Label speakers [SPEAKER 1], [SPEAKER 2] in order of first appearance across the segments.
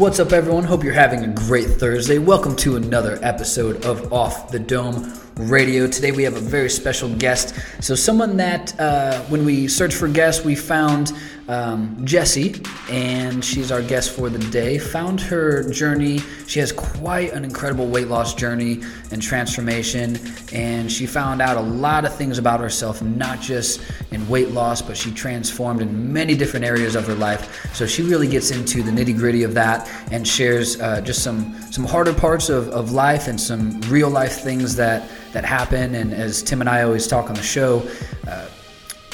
[SPEAKER 1] What's up, everyone? Hope you're having a great Thursday. Welcome to another episode of Off the Dome Radio. Today we have a very special guest. So, someone that uh, when we searched for guests, we found um, Jessie, and she's our guest for the day. Found her journey. She has quite an incredible weight loss journey and transformation, and she found out a lot of things about herself, not just in weight loss, but she transformed in many different areas of her life. So, she really gets into the nitty gritty of that and shares uh, just some, some harder parts of, of life and some real life things that that happen. And as Tim and I always talk on the show, uh,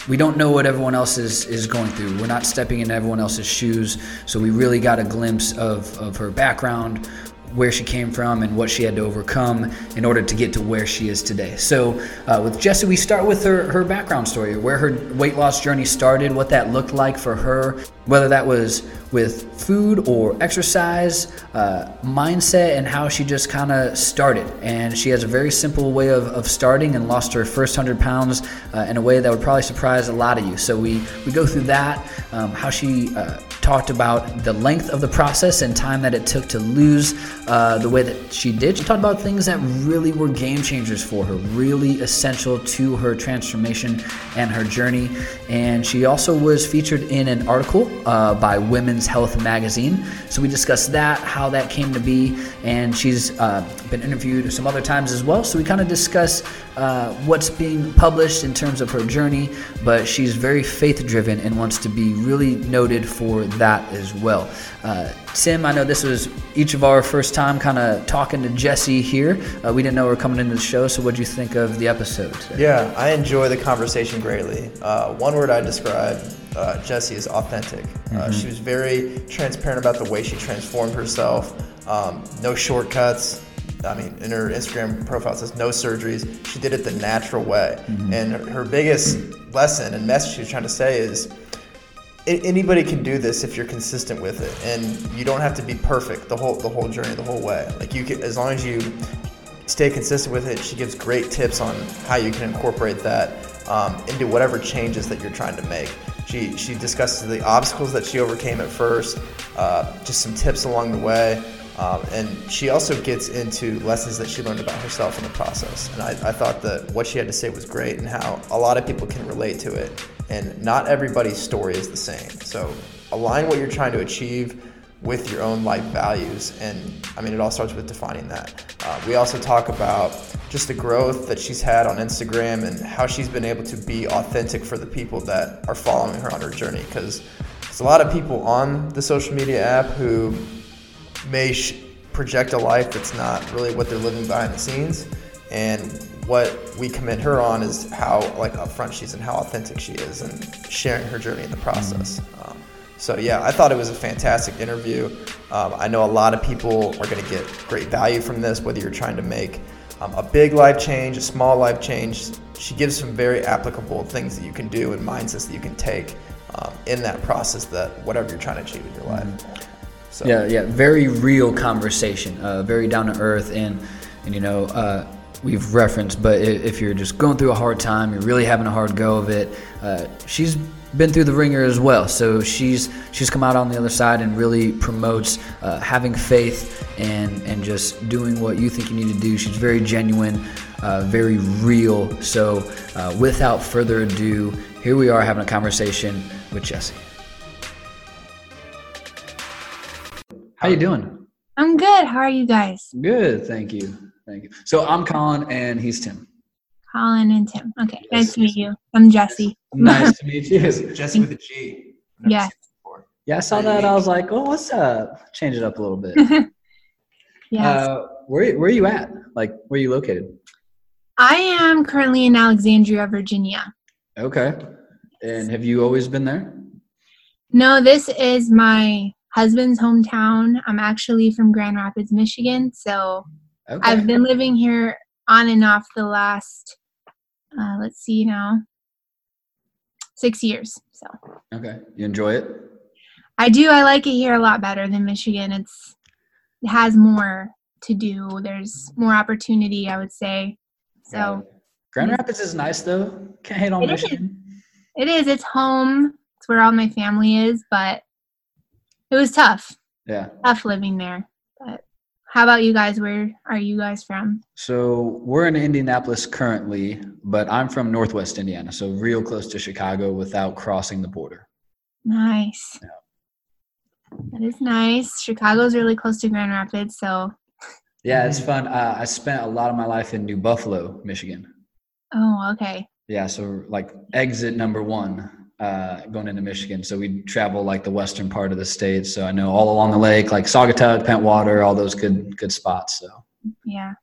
[SPEAKER 1] we don't know what everyone else is, is going through. We're not stepping in everyone else's shoes. So we really got a glimpse of, of her background, where she came from, and what she had to overcome in order to get to where she is today. So uh, with Jessie, we start with her, her background story, where her weight loss journey started, what that looked like for her, whether that was with food or exercise, uh, mindset, and how she just kind of started. And she has a very simple way of, of starting and lost her first 100 pounds uh, in a way that would probably surprise a lot of you. So we, we go through that, um, how she uh, talked about the length of the process and time that it took to lose uh, the way that she did. She talked about things that really were game changers for her, really essential to her transformation and her journey. And she also was featured in an article uh, by Women's Health Magazine. So we discussed that, how that came to be, and she's uh, been interviewed some other times as well. So we kind of discuss uh, what's being published in terms of her journey, but she's very faith driven and wants to be really noted for that as well. Uh, Tim, I know this was each of our first time kind of talking to Jesse here. Uh, we didn't know we were coming into the show, so what do you think of the episode? Today?
[SPEAKER 2] Yeah, I enjoy the conversation greatly. Uh, one word I describe uh, Jessie is authentic. Uh, mm-hmm. she was very transparent about the way she transformed herself. Um, no shortcuts. I mean, in her Instagram profile it says no surgeries. She did it the natural way. Mm-hmm. And her biggest lesson and message she was trying to say is anybody can do this if you're consistent with it and you don't have to be perfect the whole the whole journey the whole way like you can as long as you stay consistent with it she gives great tips on how you can incorporate that um, into whatever changes that you're trying to make she she discusses the obstacles that she overcame at first uh, just some tips along the way um, and she also gets into lessons that she learned about herself in the process. And I, I, thought that what she had to say was great and how a lot of people can relate to it. And not everybody's story is the same. So align what you're trying to achieve with your own life values. And I mean, it all starts with defining that. Uh, we also talk about just the growth that she's had on Instagram and how she's been able to be authentic for the people that are following her on her journey. Because there's a lot of people on the social media app who may sh- project a life that's not really what they're living behind the scenes. And what we commend her on is how like upfront she's and how authentic she is, and sharing her journey in the process. Mm-hmm. Um, so yeah, I thought it was a fantastic interview. Um, I know a lot of people are going to get great value from this, whether you're trying to make um, a big life change, a small life change. She gives some very applicable things that you can do and mindsets that you can take um, in that process that whatever you're trying to achieve in your life. Mm-hmm.
[SPEAKER 1] So. Yeah, yeah, very real conversation, uh, very down to earth, and and you know. Uh, we've referenced, but if you're just going through a hard time, you're really having a hard go of it. Uh, she's been through the wringer as well, so she's she's come out on the other side and really promotes uh, having faith and and just doing what you think you need to do. She's very genuine, uh, very real. So, uh, without further ado, here we are having a conversation with Jesse. How you doing?
[SPEAKER 3] I'm good. How are you guys?
[SPEAKER 1] Good, thank you. Thank you. So I'm Colin and he's Tim.
[SPEAKER 3] Colin and Tim. Okay, yes. nice to meet you. I'm Jesse.
[SPEAKER 1] Nice to meet you.
[SPEAKER 2] Jesse with a G.
[SPEAKER 3] Yes.
[SPEAKER 1] Yeah, I saw that. I was like, oh, what's up? Change it up a little bit. yes. Uh, where, where are you at? Like, where are you located?
[SPEAKER 3] I am currently in Alexandria, Virginia.
[SPEAKER 1] Okay. And have you always been there?
[SPEAKER 3] No, this is my husband's hometown. I'm actually from Grand Rapids, Michigan. So okay. I've been living here on and off the last, uh, let's see now, six years. So.
[SPEAKER 1] Okay. You enjoy it?
[SPEAKER 3] I do. I like it here a lot better than Michigan. It's, it has more to do. There's more opportunity, I would say. So. Yeah.
[SPEAKER 1] Grand Rapids is nice though. Can't hate on it Michigan.
[SPEAKER 3] Is. It is. It's home. It's where all my family is, but it was tough.
[SPEAKER 1] Yeah.
[SPEAKER 3] Tough living there. How about you guys? Where are you guys from?
[SPEAKER 1] So we're in Indianapolis currently, but I'm from Northwest Indiana, so real close to Chicago without crossing the border.
[SPEAKER 3] Nice. Yeah. That is nice. Chicago's really close to Grand Rapids, so.
[SPEAKER 1] Yeah, it's fun. Uh, I spent a lot of my life in New Buffalo, Michigan.
[SPEAKER 3] Oh, okay.
[SPEAKER 1] Yeah, so like exit number one uh, going into Michigan. So we travel like the western part of the state. So I know all along the lake, like Saugatuck, Pentwater, all those good good spots. So
[SPEAKER 3] yeah,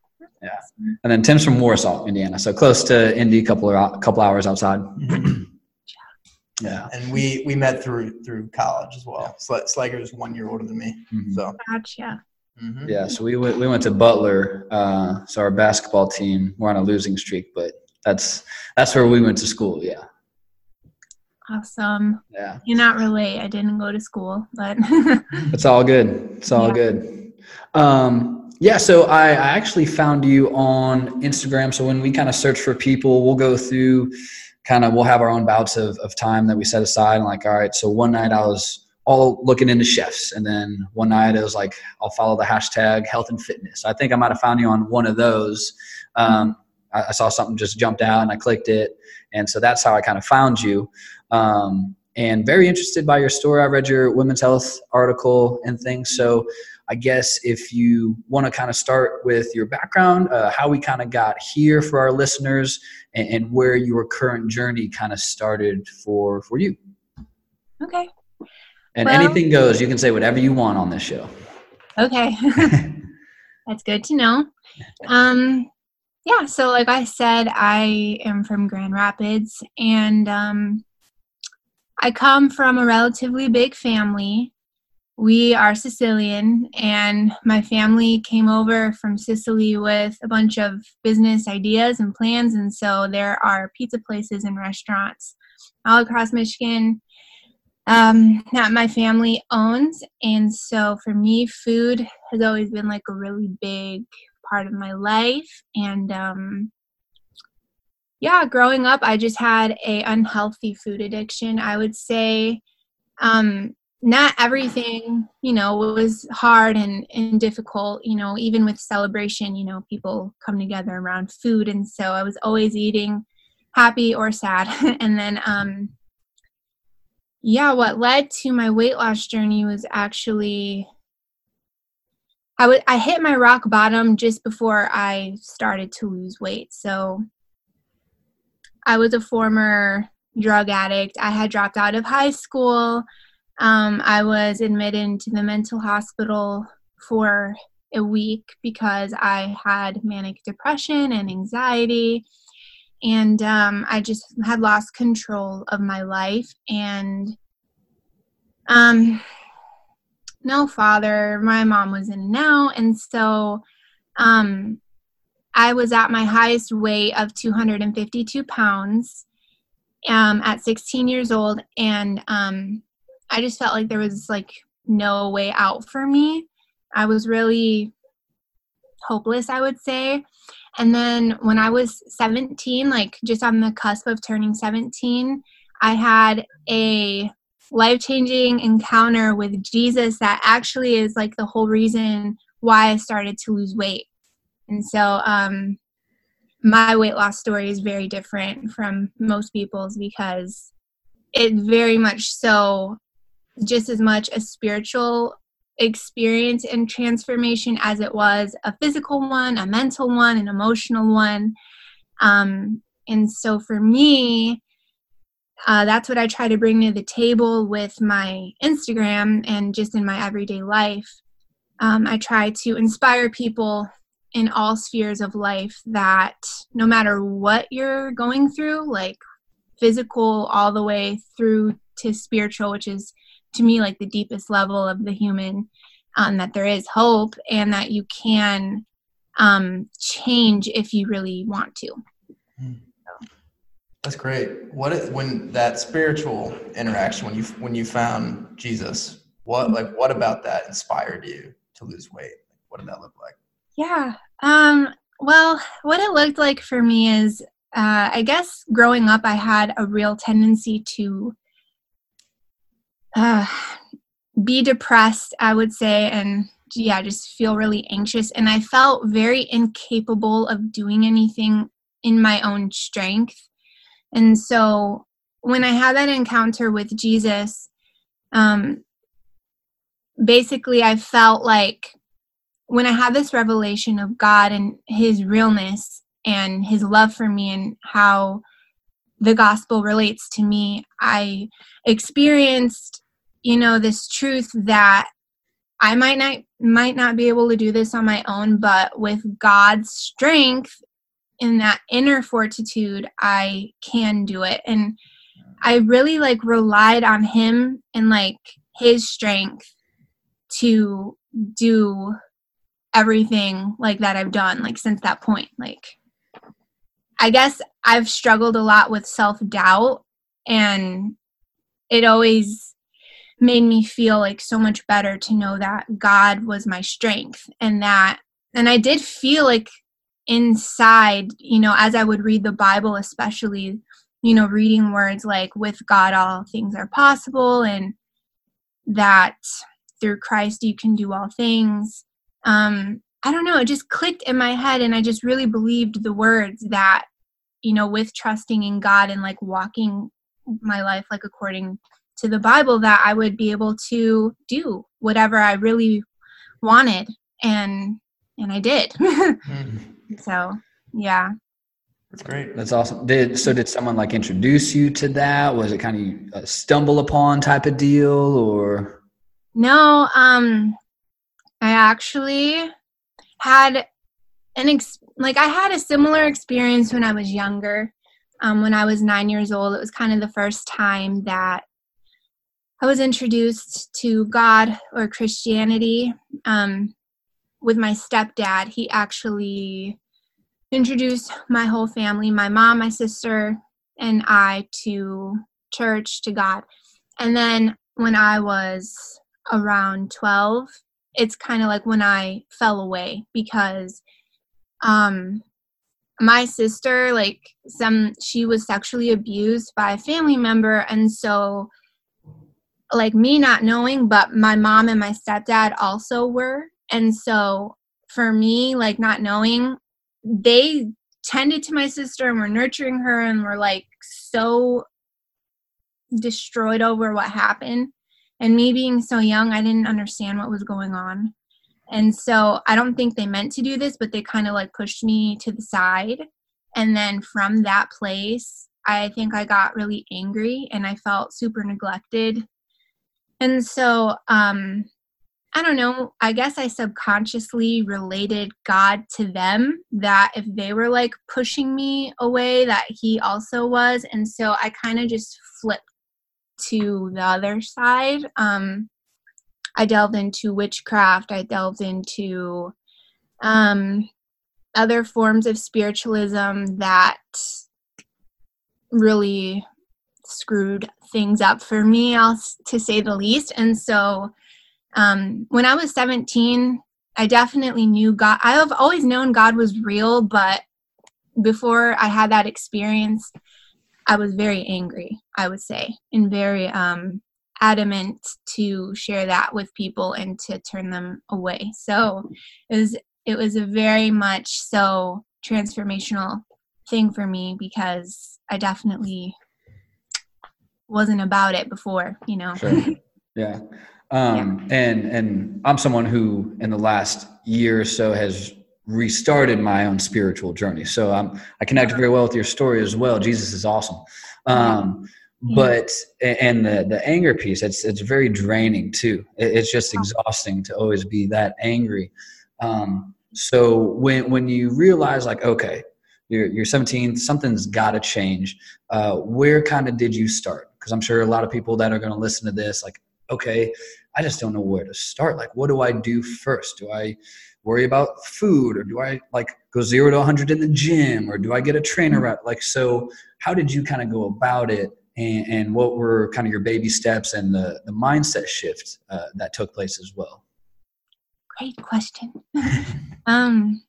[SPEAKER 1] yeah. And then Tim's from Warsaw, Indiana, so close to Indy, a couple of couple hours outside. yeah,
[SPEAKER 2] and we we met through through college as well. Slager is one year older than me, mm-hmm. so
[SPEAKER 3] gotcha.
[SPEAKER 1] Mm-hmm. Yeah, so we went we went to Butler. Uh, so our basketball team we're on a losing streak, but that's that's where we went to school. Yeah.
[SPEAKER 3] Awesome.
[SPEAKER 1] Yeah.
[SPEAKER 3] You not relate. I didn't go to school, but
[SPEAKER 1] it's all good. It's all yeah. good. Um, yeah, so I, I actually found you on Instagram. So when we kind of search for people, we'll go through kind of we'll have our own bouts of, of time that we set aside and like, all right, so one night I was all looking into chefs. And then one night it was like, I'll follow the hashtag health and fitness. I think I might have found you on one of those. Um, I, I saw something just jumped out and I clicked it. And so that's how I kind of found you. Um, and very interested by your story. I read your women's health article and things. So I guess if you want to kind of start with your background, uh, how we kind of got here for our listeners, and, and, where your current journey kind of started for for you.
[SPEAKER 3] Okay.
[SPEAKER 1] And well, anything goes. You can say whatever you want on this show.
[SPEAKER 3] Okay. That's good to know. Um, yeah. So, like I said, I am from Grand Rapids, and um, I come from a relatively big family. We are Sicilian, and my family came over from Sicily with a bunch of business ideas and plans. And so there are pizza places and restaurants all across Michigan um, that my family owns. And so for me, food has always been like a really big part of my life. And um, yeah, growing up, I just had a unhealthy food addiction. I would say um, not everything, you know, was hard and, and difficult. You know, even with celebration, you know, people come together around food. And so I was always eating happy or sad. and then, um, yeah, what led to my weight loss journey was actually I would I hit my rock bottom just before I started to lose weight. So I was a former drug addict. I had dropped out of high school. Um, I was admitted to the mental hospital for a week because I had manic depression and anxiety. And um, I just had lost control of my life. And um, no father, my mom was in and out. And so um, I was at my highest weight of 252 pounds um, at 16 years old, and um, I just felt like there was like no way out for me. I was really hopeless, I would say. And then when I was 17, like just on the cusp of turning 17, I had a life changing encounter with Jesus that actually is like the whole reason why I started to lose weight. And so um, my weight loss story is very different from most people's because it very much so just as much a spiritual experience and transformation as it was a physical one, a mental one, an emotional one. Um, and so for me, uh, that's what I try to bring to the table with my Instagram and just in my everyday life. Um, I try to inspire people in all spheres of life that no matter what you're going through, like physical all the way through to spiritual, which is to me like the deepest level of the human, um, that there is hope and that you can um, change if you really want to. Hmm.
[SPEAKER 2] That's great. What it, when that spiritual interaction when you when you found Jesus, what like what about that inspired you to lose weight? What did that look like?
[SPEAKER 3] Yeah. Um, well, what it looked like for me is, uh, I guess growing up, I had a real tendency to uh, be depressed, I would say, and yeah, just feel really anxious. And I felt very incapable of doing anything in my own strength. And so when I had that encounter with Jesus, um, basically I felt like when I had this revelation of God and his realness and his love for me and how the gospel relates to me, I experienced, you know, this truth that I might not might not be able to do this on my own, but with God's strength in that inner fortitude, I can do it. And I really like relied on him and like his strength to do everything like that I've done like since that point. Like I guess I've struggled a lot with self-doubt and it always made me feel like so much better to know that God was my strength and that and I did feel like inside, you know, as I would read the Bible especially, you know, reading words like with God all things are possible and that through Christ you can do all things. Um I don't know, it just clicked in my head and I just really believed the words that you know, with trusting in God and like walking my life like according to the Bible that I would be able to do whatever I really wanted and and I did. mm. So, yeah.
[SPEAKER 2] That's great.
[SPEAKER 1] That's awesome. Did so did someone like introduce you to that? Was it kind of a stumble upon type of deal or
[SPEAKER 3] No, um I actually had an ex- like I had a similar experience when I was younger. Um, when I was nine years old, it was kind of the first time that I was introduced to God or Christianity um, with my stepdad. He actually introduced my whole family, my mom, my sister, and I, to church, to God. And then when I was around 12, it's kind of like when I fell away because um, my sister, like some, she was sexually abused by a family member. And so like me not knowing, but my mom and my stepdad also were. And so for me, like not knowing, they tended to my sister and were nurturing her and were like so destroyed over what happened. And me being so young, I didn't understand what was going on. And so I don't think they meant to do this, but they kind of like pushed me to the side. And then from that place, I think I got really angry and I felt super neglected and so, um, I don't know, I guess I subconsciously related God to them that if they were like pushing me away, that He also was. And so I kind of just flipped to the other side. Um, I delved into witchcraft, I delved into um, other forms of spiritualism that really screwed things up for me, to say the least. And so um, when I was 17, I definitely knew God. I have always known God was real, but before I had that experience, I was very angry, I would say, and very um, adamant to share that with people and to turn them away. So it was it was a very much so transformational thing for me because I definitely wasn't about it before, you know.
[SPEAKER 1] Sure. Yeah. Um, yeah. and and I'm someone who in the last year or so has restarted my own spiritual journey. So I'm I connect very well with your story as well. Jesus is awesome. Um, but and the the anger piece it's it's very draining too. It's just exhausting to always be that angry. Um, so when when you realize like okay, you're, you're 17, something's got to change. Uh, where kind of did you start? because I'm sure a lot of people that are going to listen to this, like, okay, I just don't know where to start. Like, what do I do first? Do I worry about food or do I like go zero to 100 in the gym or do I get a trainer? Like, so how did you kind of go about it? And, and, what were kind of your baby steps and the, the mindset shift uh, that took place as well?
[SPEAKER 3] Great question. um,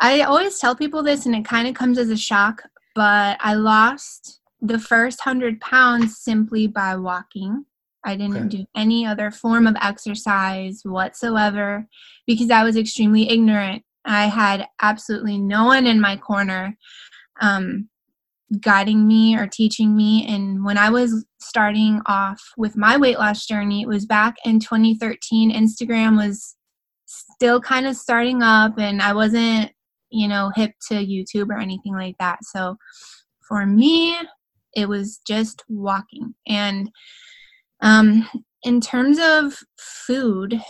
[SPEAKER 3] I always tell people this and it kind of comes as a shock, but I lost the first 100 pounds simply by walking. I didn't okay. do any other form of exercise whatsoever because I was extremely ignorant. I had absolutely no one in my corner um, guiding me or teaching me. And when I was starting off with my weight loss journey, it was back in 2013. Instagram was still kind of starting up, and I wasn't, you know, hip to YouTube or anything like that. So for me, it was just walking. And um, in terms of food,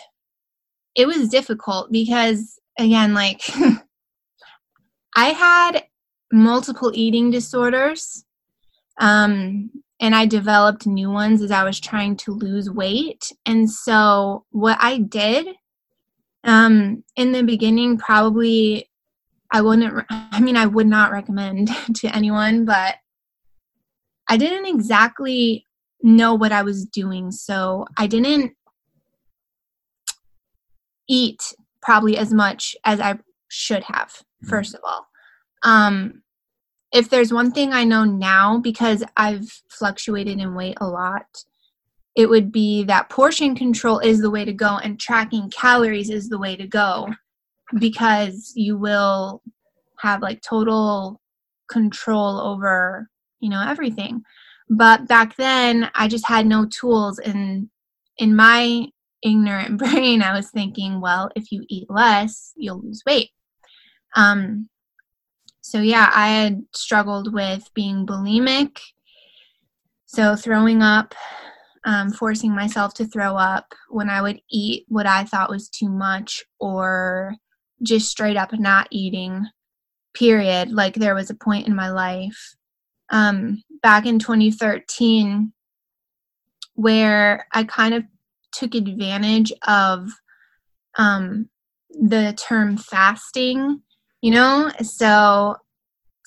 [SPEAKER 3] it was difficult because, again, like I had multiple eating disorders. Um, and I developed new ones as I was trying to lose weight. And so, what I did um, in the beginning, probably I wouldn't, I mean, I would not recommend to anyone, but I didn't exactly know what I was doing. So I didn't eat probably as much as I should have, mm-hmm. first of all. Um, if there's one thing I know now, because I've fluctuated in weight a lot, it would be that portion control is the way to go and tracking calories is the way to go because you will have like total control over, you know, everything. But back then, I just had no tools. And in my ignorant brain, I was thinking, well, if you eat less, you'll lose weight. Um, so, yeah, I had struggled with being bulimic. So, throwing up, um, forcing myself to throw up when I would eat what I thought was too much, or just straight up not eating, period. Like, there was a point in my life um, back in 2013 where I kind of took advantage of um, the term fasting, you know? So,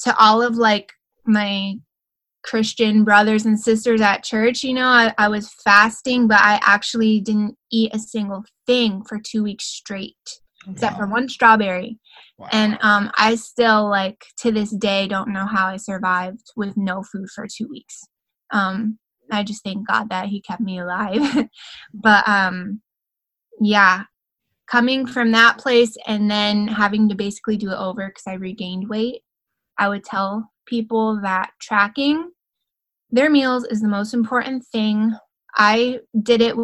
[SPEAKER 3] to all of like my Christian brothers and sisters at church, you know, I, I was fasting, but I actually didn't eat a single thing for two weeks straight, wow. except for one strawberry. Wow. And um, I still, like, to this day, don't know how I survived with no food for two weeks. Um, I just thank God that He kept me alive. but um, yeah, coming from that place and then having to basically do it over because I regained weight, I would tell people that tracking their meals is the most important thing. I did it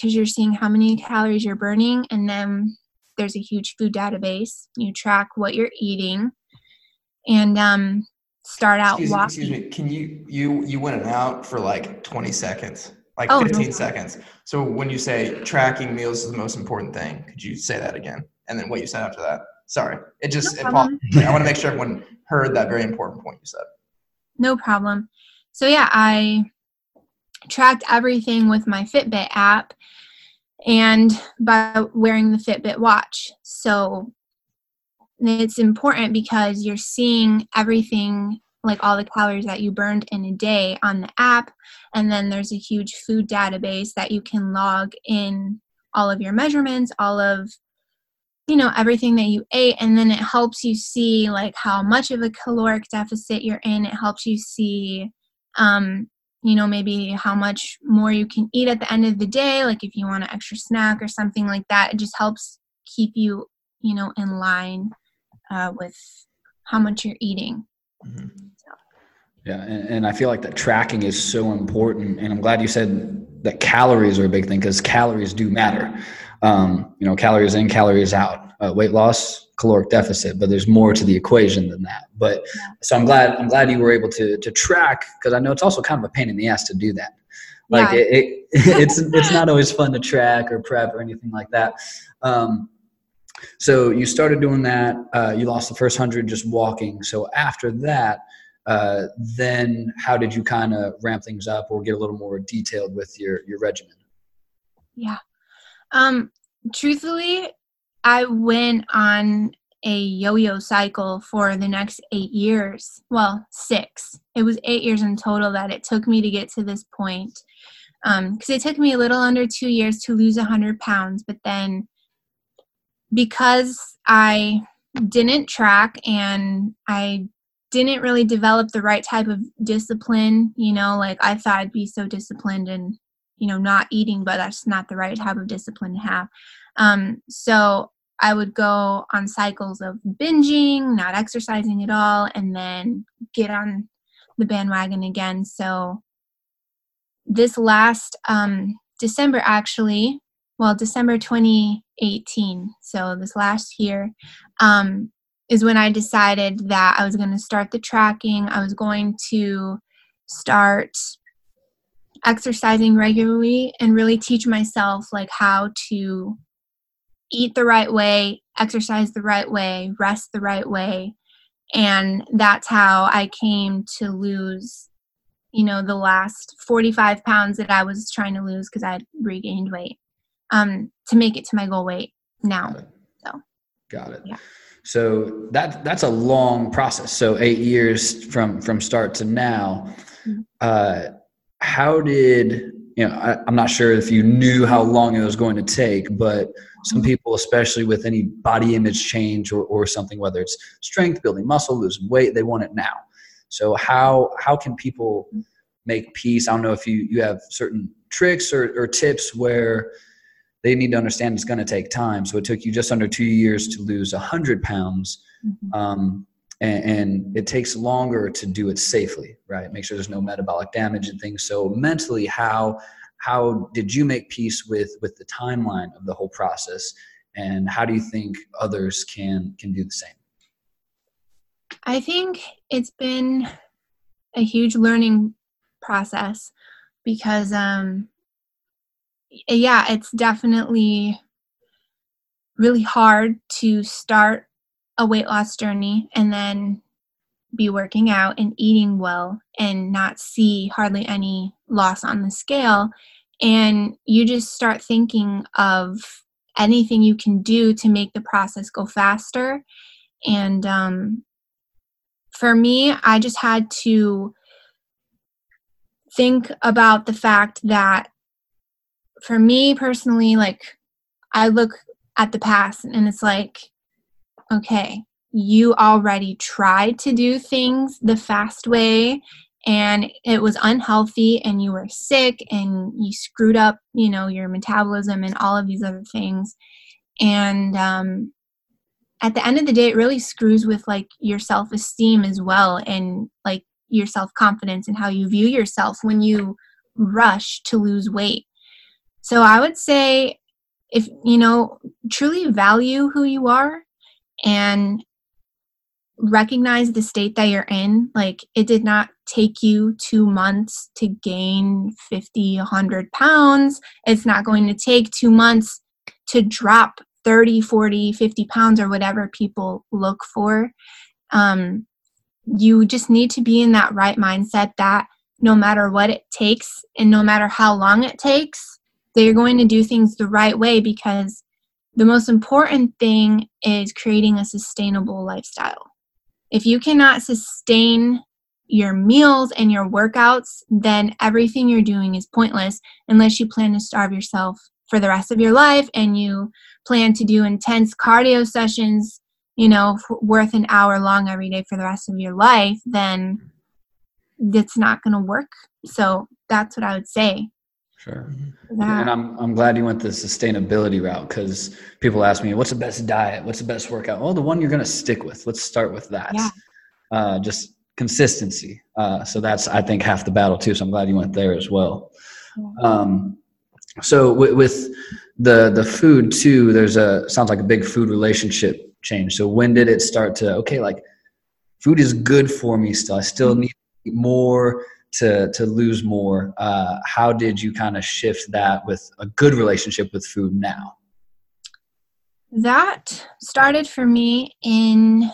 [SPEAKER 3] because you're seeing how many calories you're burning and then there's a huge food database. You track what you're eating and um, start out
[SPEAKER 2] excuse,
[SPEAKER 3] walking
[SPEAKER 2] excuse me. Can you you you went out for like 20 seconds like oh, 15 no. seconds. So when you say tracking meals is the most important thing could you say that again? And then what you said after that. Sorry. It just no it i want to make sure everyone heard that very important point you said.
[SPEAKER 3] No problem. So yeah i tracked everything with my Fitbit app and by wearing the Fitbit watch. So it's important because you're seeing everything like all the calories that you burned in a day on the app. And then there's a huge food database that you can log in all of your measurements all of you know everything that you ate. And then it helps you see like how much of a caloric deficit you're in. It helps you see um, you know maybe how much more you can eat at the end of the day like if you want an extra snack or something like that it just helps keep you you know in line uh, with how much you're eating mm-hmm.
[SPEAKER 1] so. yeah and, and i feel like that tracking is so important and i'm glad you said that calories are a big thing because calories do matter um, you know calories in calories out uh, weight loss caloric deficit, but there's more to the equation than that. But so I'm glad I'm glad you were able to to track because I know it's also kind of a pain in the ass to do that. Like yeah. it, it, it's it's not always fun to track or prep or anything like that. Um, so you started doing that. Uh, you lost the first hundred just walking. So after that, uh, then how did you kind of ramp things up or get a little more detailed with your your regimen?
[SPEAKER 3] Yeah. Um, truthfully, I went on a yo-yo cycle for the next eight years. Well, six. It was eight years in total that it took me to get to this point. Because um, it took me a little under two years to lose 100 pounds, but then because I didn't track and I didn't really develop the right type of discipline. You know, like I thought I'd be so disciplined and, you know, not eating, but that's not the right type of discipline to have. Um, so I would go on cycles of binging, not exercising at all, and then get on the bandwagon again. So this last um, December, actually, well, December 2018, so this last year, um, is when I decided that I was going to start the tracking. I was going to start exercising regularly and really teach myself like how to eat the right way, exercise the right way, rest the right way. And that's how I came to lose, you know, the last 45 pounds that I was trying to lose because I had regained weight um, to make it to my goal weight now.
[SPEAKER 1] Got so, got it. Yeah. So that that's a long process. So eight years from from start to now. Mm-hmm. Uh, how did you know? I, I'm not sure if you knew how long it was going to take, but some people, especially with any body image change or, or something, whether it's strength, building muscle, losing weight, they want it now. So how how can people make peace? I don't know if you you have certain tricks or, or tips where they need to understand it's going to take time. So it took you just under two years to lose a 100 pounds. Mm-hmm. Um, and, and, it takes longer to do it safely, right? Make sure there's no metabolic damage and things. So mentally, how how did you make peace with with the timeline of the whole process, and how do you think others can can do the same?
[SPEAKER 3] I think it's been a huge learning process because um yeah, it's definitely really hard to start a weight loss journey and then be working out and eating well and not see hardly any loss on the scale. And you just start thinking of anything you can do to make the process go faster. And um, for me, I just had to think about the fact that for me personally, like I look at the past and it's like, okay, you already tried to do things the fast way and it was unhealthy and you were sick and you screwed up, you know, your metabolism and all of these other things. And um, at the end of the day, it really screws with like your self esteem as well and like your self confidence and how you view yourself when you rush to lose weight. So I would say if you know truly value who you are and recognize the state that you're in. Like it did not take you two months to gain 50 100 pounds. It's not going to take two months to drop 30 40 50 pounds or whatever people look for. Um, you just need to be in that right mindset that no matter what it takes and no matter how long it takes that you're going to do things the right way because the most important thing is creating a sustainable lifestyle. If you cannot sustain your meals and your workouts, then everything you're doing is pointless unless you plan to starve yourself for the rest of your life and you plan to do intense cardio sessions, you know, worth an hour long every day for the rest of your life, then it's not going to work. So that's what I would say.
[SPEAKER 1] Sure. Yeah. And I'm I'm glad you went the sustainability route because people ask me, what's the best diet? What's the best workout? Oh, the one you're gonna stick with. Let's start with that. Yeah. Uh, just consistency. Uh, so that's I think half the battle too. So I'm glad you went there as well. Um, so with, with the the food too, there's a sounds like a big food relationship change. So when did it start to okay, like food is good for me still. I still mm-hmm. need more to to lose more. Uh, how did you kind of shift that with a good relationship with food now?
[SPEAKER 3] That started for me in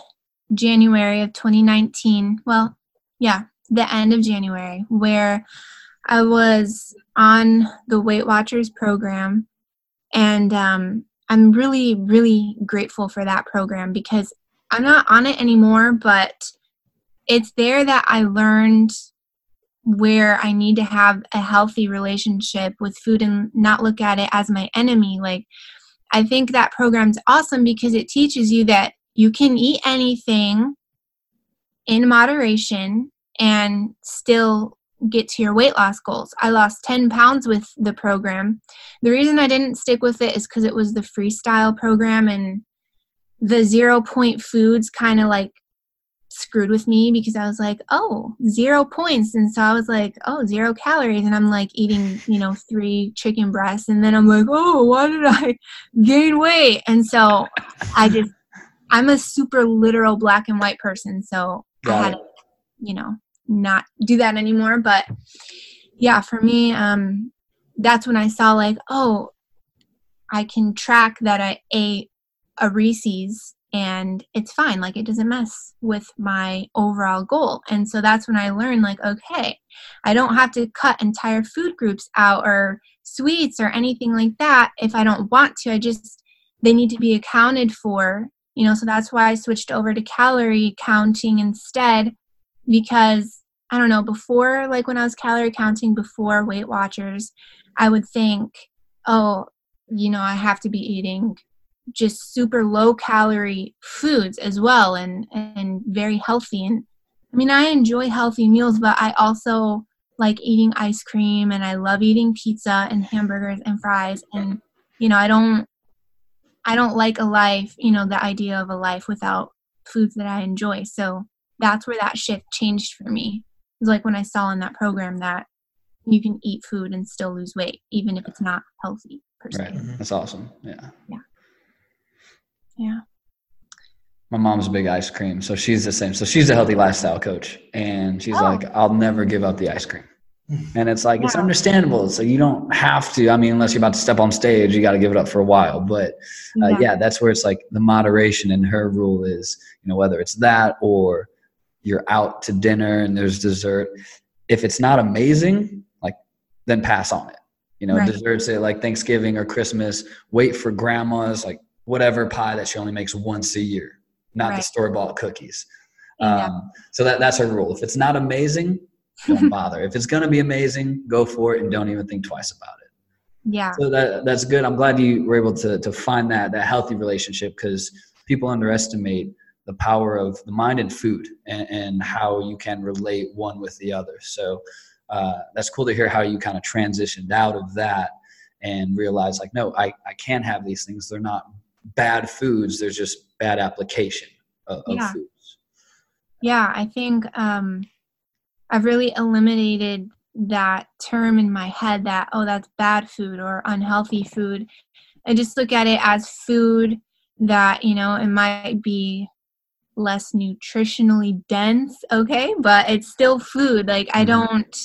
[SPEAKER 3] January of 2019. Well, yeah, the end of January, where I was on the Weight Watchers program, and um, I'm really, really grateful for that program because I'm not on it anymore, but it's there that I learned where I need to have a healthy relationship with food and not look at it as my enemy. Like, I think that program's awesome because it teaches you that you can eat anything in moderation and still get to your weight loss goals. I lost 10 pounds with the program. The reason I didn't stick with it is because it was the freestyle program and the zero point foods kind of like screwed with me because I was like, oh, zero points. And so I was like, oh, zero calories. And I'm like eating, you know, three chicken breasts. And then I'm like, oh, why did I gain weight? And so I just, I'm a super literal black and white person. So Got I had to, you know, not do that anymore. But yeah, for me, um, that's when I saw like, oh, I can track that I ate a Reese's and it's fine like it doesn't mess with my overall goal. And so that's when i learned like okay i don't have to cut entire food groups out or sweets or anything like that if i don't want to. I just they need to be accounted for you know so that's why i switched over to calorie counting instead because i don't know before like when i was calorie counting before weight watchers i would think oh you know i have to be eating just super low calorie foods as well and and very healthy and i mean i enjoy healthy meals but i also like eating ice cream and i love eating pizza and hamburgers and fries and you know i don't i don't like a life you know the idea of a life without foods that i enjoy so that's where that shift changed for me it was like when i saw in that program that you can eat food and still lose weight even if it's not healthy per se.
[SPEAKER 1] Right. Mm-hmm. That's awesome. Yeah.
[SPEAKER 3] Yeah. Yeah.
[SPEAKER 1] My mom's a big ice cream, so she's the same. So she's a healthy lifestyle coach, and she's oh. like, "I'll never give up the ice cream." And it's like yeah. it's understandable. So you don't have to. I mean, unless you're about to step on stage, you got to give it up for a while. But uh, yeah. yeah, that's where it's like the moderation. And her rule is, you know, whether it's that or you're out to dinner and there's dessert. If it's not amazing, like then pass on it. You know, right. desserts at like Thanksgiving or Christmas. Wait for grandma's like whatever pie that she only makes once a year, not right. the store bought cookies. Yeah. Um, so that, that's her rule. If it's not amazing, don't bother. If it's going to be amazing, go for it and don't even think twice about it.
[SPEAKER 3] Yeah.
[SPEAKER 1] So that, that's good. I'm glad you were able to, to find that, that healthy relationship because people underestimate the power of the mind and food and, and how you can relate one with the other. So uh, that's cool to hear how you kind of transitioned out of that and realize like, no, I, I can have these things. They're not bad foods there's just bad application of, of
[SPEAKER 3] yeah.
[SPEAKER 1] foods
[SPEAKER 3] yeah i think um i've really eliminated that term in my head that oh that's bad food or unhealthy food i just look at it as food that you know it might be less nutritionally dense okay but it's still food like i mm-hmm. don't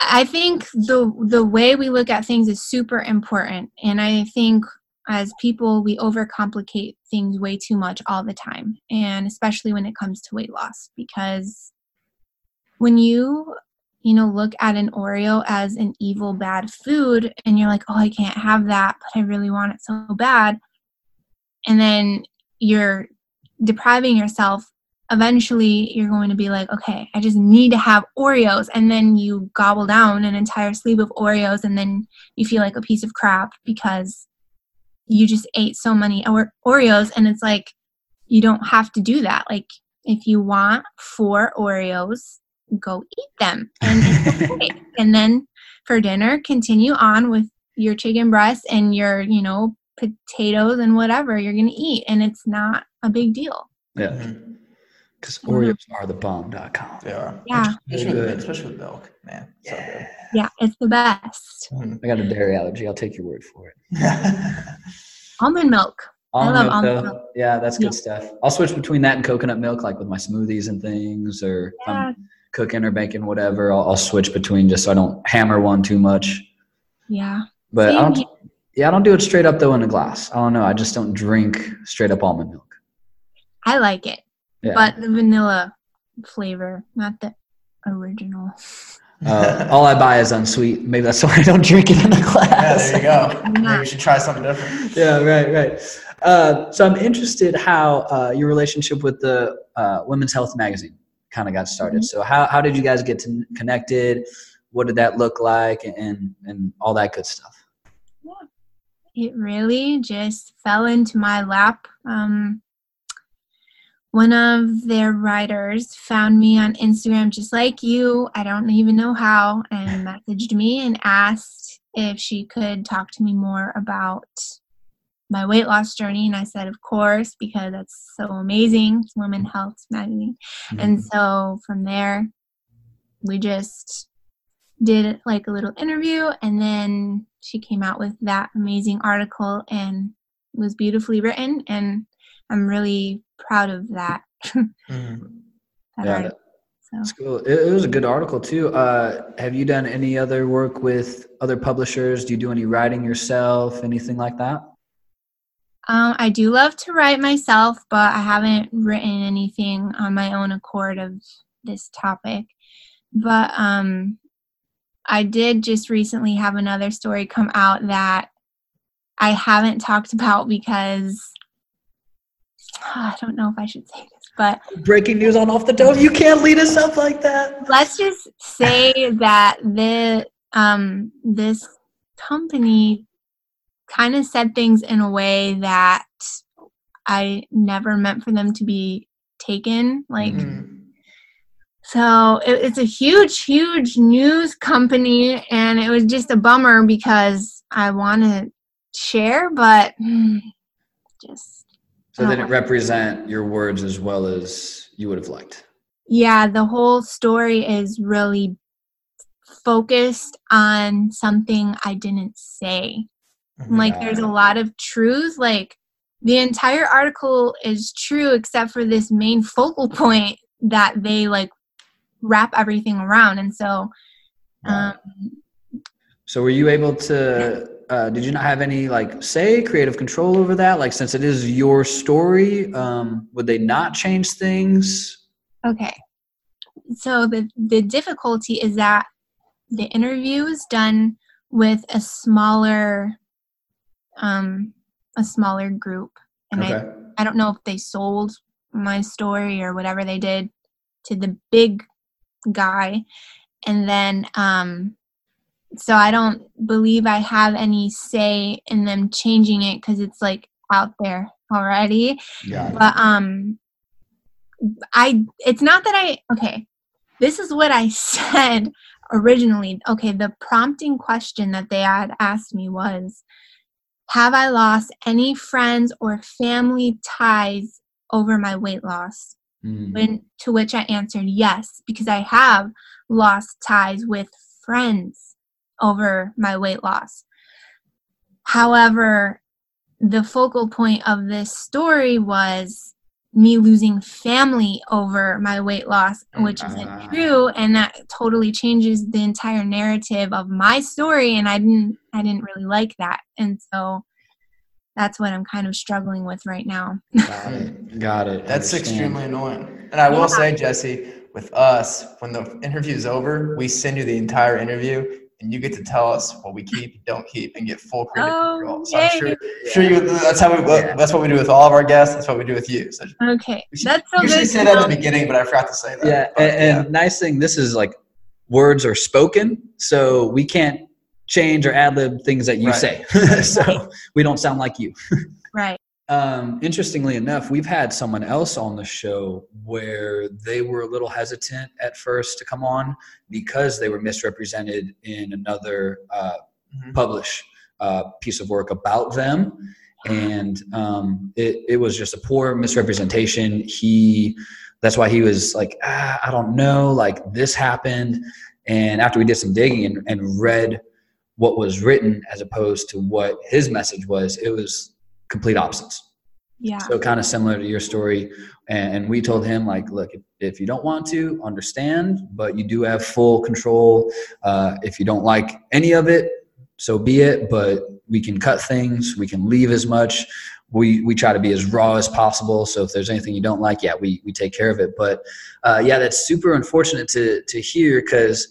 [SPEAKER 3] i think the the way we look at things is super important and i think as people we overcomplicate things way too much all the time and especially when it comes to weight loss because when you you know look at an oreo as an evil bad food and you're like oh i can't have that but i really want it so bad and then you're depriving yourself eventually you're going to be like okay i just need to have oreos and then you gobble down an entire sleeve of oreos and then you feel like a piece of crap because you just ate so many Oreos and it's like you don't have to do that. Like if you want four Oreos, go eat them. And, okay. and then for dinner, continue on with your chicken breast and your, you know, potatoes and whatever you're going to eat. And it's not a big deal.
[SPEAKER 1] Yeah. Mm-hmm. Mm-hmm. Because Oreos are the bomb.com.
[SPEAKER 2] They are.
[SPEAKER 3] Yeah.
[SPEAKER 2] Especially, with, especially with milk, man.
[SPEAKER 3] Yeah. So yeah, it's the best.
[SPEAKER 1] I got a dairy allergy. I'll take your word for it.
[SPEAKER 3] almond milk.
[SPEAKER 1] Almond I love almond milk. Yeah, that's good yeah. stuff. I'll switch between that and coconut milk, like with my smoothies and things, or yeah. I'm cooking or baking, whatever. I'll, I'll, switch between just so I don't hammer one too much.
[SPEAKER 3] Yeah.
[SPEAKER 1] But Same I don't. Here. Yeah, I don't do it straight up though in a glass. I don't know. I just don't drink straight up almond milk.
[SPEAKER 3] I like it. Yeah. But the vanilla flavor, not the original.
[SPEAKER 1] Uh, all I buy is unsweet. Maybe that's why I don't drink it in the class.
[SPEAKER 2] Yeah, there you go. Maybe we should try something different.
[SPEAKER 1] yeah, right, right. Uh, so I'm interested how uh, your relationship with the uh, Women's Health magazine kind of got started. Mm-hmm. So how how did you guys get to connected? What did that look like, and and all that good stuff?
[SPEAKER 3] Yeah, it really just fell into my lap. Um, one of their writers found me on Instagram just like you. I don't even know how, and messaged me and asked if she could talk to me more about my weight loss journey. And I said, of course, because that's so amazing. It's Women Health magazine. Mm-hmm. And so from there, we just did like a little interview and then she came out with that amazing article and was beautifully written and i'm really proud of that, mm-hmm.
[SPEAKER 1] that yeah, article, so. That's cool. It, it, was a good article too. Uh, have you done any other work with other publishers? Do you do any writing yourself? Anything like that?
[SPEAKER 3] Um, I do love to write myself, but I haven't written anything on my own accord of this topic. But um, I did just recently have another story come out that I haven't talked about because I don't know if I should say this, but
[SPEAKER 1] breaking news on off the dome. You can't lead us up like that.
[SPEAKER 3] Let's just say that the um this company kind of said things in a way that I never meant for them to be taken. Like mm-hmm. So it, it's a huge, huge news company, and it was just a bummer because I want to share, but just.
[SPEAKER 1] So did it represent your words as well as you would have liked?
[SPEAKER 3] Yeah, the whole story is really focused on something I didn't say. Like, there's a lot of truth. Like, the entire article is true except for this main focal point that they like wrap everything around and so um,
[SPEAKER 1] so were you able to uh, did you not have any like say creative control over that? Like since it is your story um, would they not change things?
[SPEAKER 3] Okay. So the the difficulty is that the interview is done with a smaller um a smaller group. And okay. i i don't know if they sold my story or whatever they did to the big guy. And then um so i don't believe i have any say in them changing it because it's like out there already Yeah. but um i it's not that i okay this is what i said originally okay the prompting question that they had asked me was have i lost any friends or family ties over my weight loss Mm. When to which I answered yes, because I have lost ties with friends over my weight loss. However, the focal point of this story was me losing family over my weight loss, which isn't uh, true, and that totally changes the entire narrative of my story. And I didn't, I didn't really like that, and so that's what I'm kind of struggling with right now.
[SPEAKER 1] Got it. Got it.
[SPEAKER 2] That's extremely annoying. And I will yeah. say, Jesse, with us, when the interview is over, we send you the entire interview and you get to tell us what we keep, don't keep, and get full creative oh, control. So yay. I'm sure, sure you. That's how we. That's what we do with all of our guests. That's what we do with you. So
[SPEAKER 3] okay, that's
[SPEAKER 2] so usually say that at the beginning, but I forgot to say that.
[SPEAKER 1] Yeah, but, and, and nice thing. This is like words are spoken, so we can't change or ad lib things that you right. say. so we don't sound like you.
[SPEAKER 3] right.
[SPEAKER 1] Um, interestingly enough, we've had someone else on the show where they were a little hesitant at first to come on because they were misrepresented in another uh, mm-hmm. published uh, piece of work about them. And um, it, it was just a poor misrepresentation. He, that's why he was like, ah, I don't know, like this happened. And after we did some digging and, and read what was written as opposed to what his message was, it was complete opposites.
[SPEAKER 3] Yeah.
[SPEAKER 1] So kind of similar to your story. And we told him like, look, if, you don't want to understand, but you do have full control. Uh, if you don't like any of it, so be it. But we can cut things. We can leave as much. We, we try to be as raw as possible. So if there's anything you don't like, yeah, we, we take care of it. But uh, yeah, that's super unfortunate to, to hear because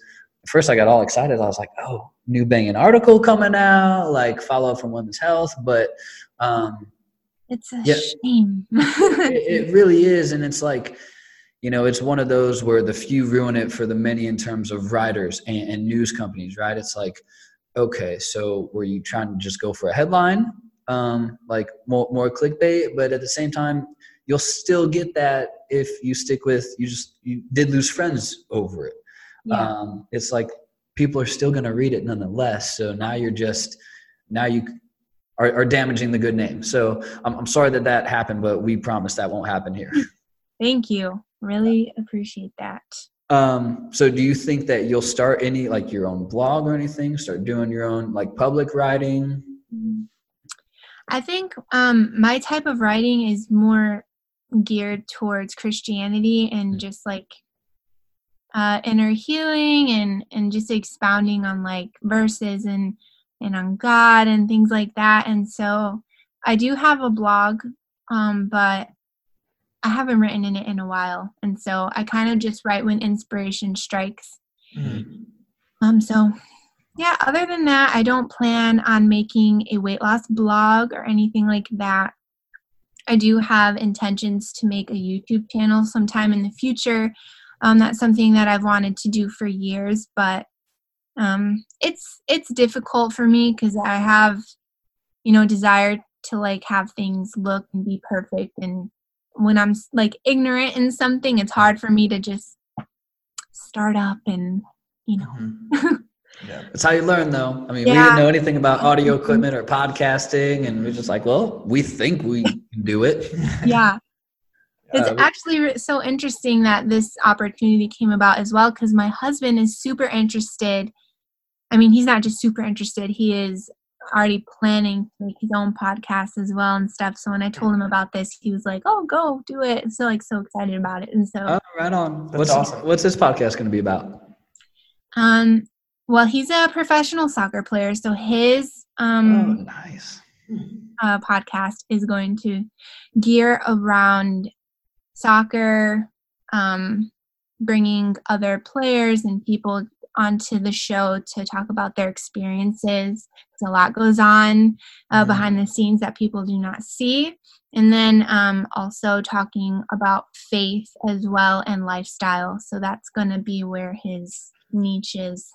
[SPEAKER 1] first I got all excited. I was like, oh, new banging article coming out, like follow up from women's health. But um,
[SPEAKER 3] it's a yeah, shame.
[SPEAKER 1] it, it really is. And it's like, you know, it's one of those where the few ruin it for the many in terms of writers and, and news companies, right? It's like, okay, so were you trying to just go for a headline, um, like more, more clickbait, but at the same time, you'll still get that if you stick with you just you did lose friends over it yeah. um, it's like people are still going to read it nonetheless so now you're just now you are, are damaging the good name. So I'm, I'm sorry that that happened but we promise that won't happen here.
[SPEAKER 3] Thank you. Really appreciate that.
[SPEAKER 1] Um, so do you think that you'll start any like your own blog or anything? Start doing your own like public writing?
[SPEAKER 3] I think um, my type of writing is more geared towards Christianity and mm. just like uh, inner healing and and just expounding on like verses and and on God and things like that. And so I do have a blog, um, but I haven't written in it in a while. And so I kind of just write when inspiration strikes. Mm-hmm. Um, so yeah, other than that, I don't plan on making a weight loss blog or anything like that. I do have intentions to make a YouTube channel sometime in the future. Um, that's something that I've wanted to do for years, but um, it's it's difficult for me because I have, you know, desire to like have things look and be perfect. And when I'm like ignorant in something, it's hard for me to just start up and you know. Mm-hmm.
[SPEAKER 1] Yeah. That's how you learn, though. I mean, yeah. we didn't know anything about audio equipment or podcasting, and we're just like, well, we think we can do it.
[SPEAKER 3] Yeah. It's uh, actually so interesting that this opportunity came about as well because my husband is super interested. I mean, he's not just super interested, he is already planning to make his own podcast as well and stuff. So when I told him about this, he was like, "Oh, go do it!" So like so excited about it. And so,
[SPEAKER 1] oh, right on. That's what's awesome. what's this podcast going to be about?
[SPEAKER 3] Um, well, he's a professional soccer player, so his um,
[SPEAKER 1] oh, nice.
[SPEAKER 3] uh, podcast is going to gear around soccer, um, bringing other players and people onto the show to talk about their experiences. A lot goes on uh, behind the scenes that people do not see. And then um, also talking about faith as well and lifestyle. So that's going to be where his niche is.